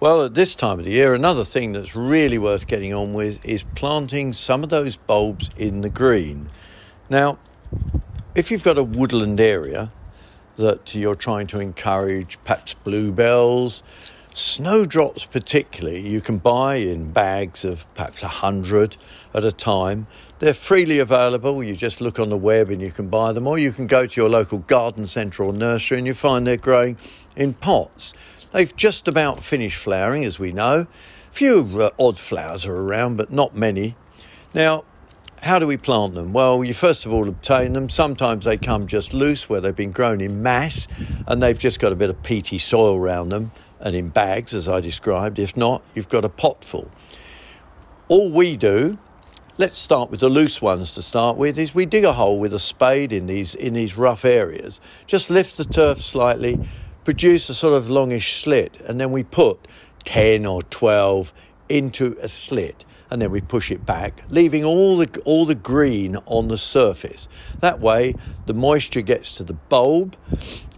Well, at this time of the year, another thing that's really worth getting on with is planting some of those bulbs in the green. Now, if you've got a woodland area that you're trying to encourage, perhaps bluebells, snowdrops particularly, you can buy in bags of perhaps a hundred at a time. They're freely available. You just look on the web and you can buy them, or you can go to your local garden centre or nursery and you find they're growing in pots. They've just about finished flowering, as we know. A few uh, odd flowers are around, but not many. Now, how do we plant them? Well, you first of all obtain them. Sometimes they come just loose where they've been grown in mass and they've just got a bit of peaty soil around them and in bags, as I described. If not, you've got a pot full. All we do, let's start with the loose ones to start with, is we dig a hole with a spade in these in these rough areas. Just lift the turf slightly, produce a sort of longish slit, and then we put 10 or 12 into a slit and then we push it back, leaving all the all the green on the surface. That way, the moisture gets to the bulb,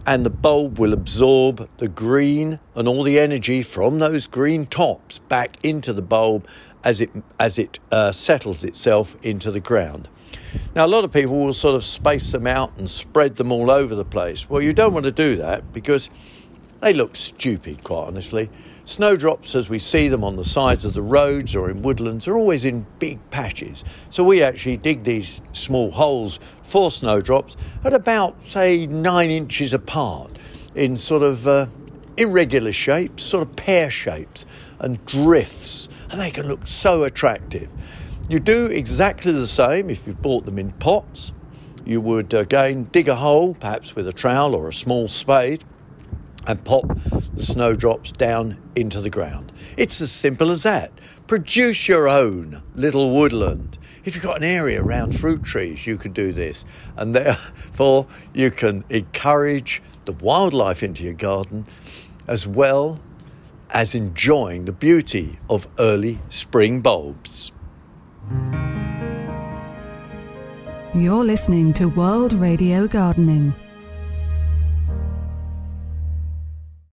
and the bulb will absorb the green and all the energy from those green tops back into the bulb as it as it uh, settles itself into the ground. Now, a lot of people will sort of space them out and spread them all over the place. Well, you don't want to do that because they look stupid, quite honestly. Snowdrops, as we see them on the sides of the roads or in woodlands, are always in big patches. So we actually dig these small holes for snowdrops at about, say, nine inches apart in sort of uh, irregular shapes, sort of pear shapes and drifts, and they can look so attractive. You do exactly the same if you've bought them in pots. You would again dig a hole, perhaps with a trowel or a small spade, and pop the snowdrops down into the ground. It's as simple as that. Produce your own little woodland. If you've got an area around fruit trees, you could do this. And therefore, you can encourage the wildlife into your garden as well as enjoying the beauty of early spring bulbs. You're listening to World Radio Gardening.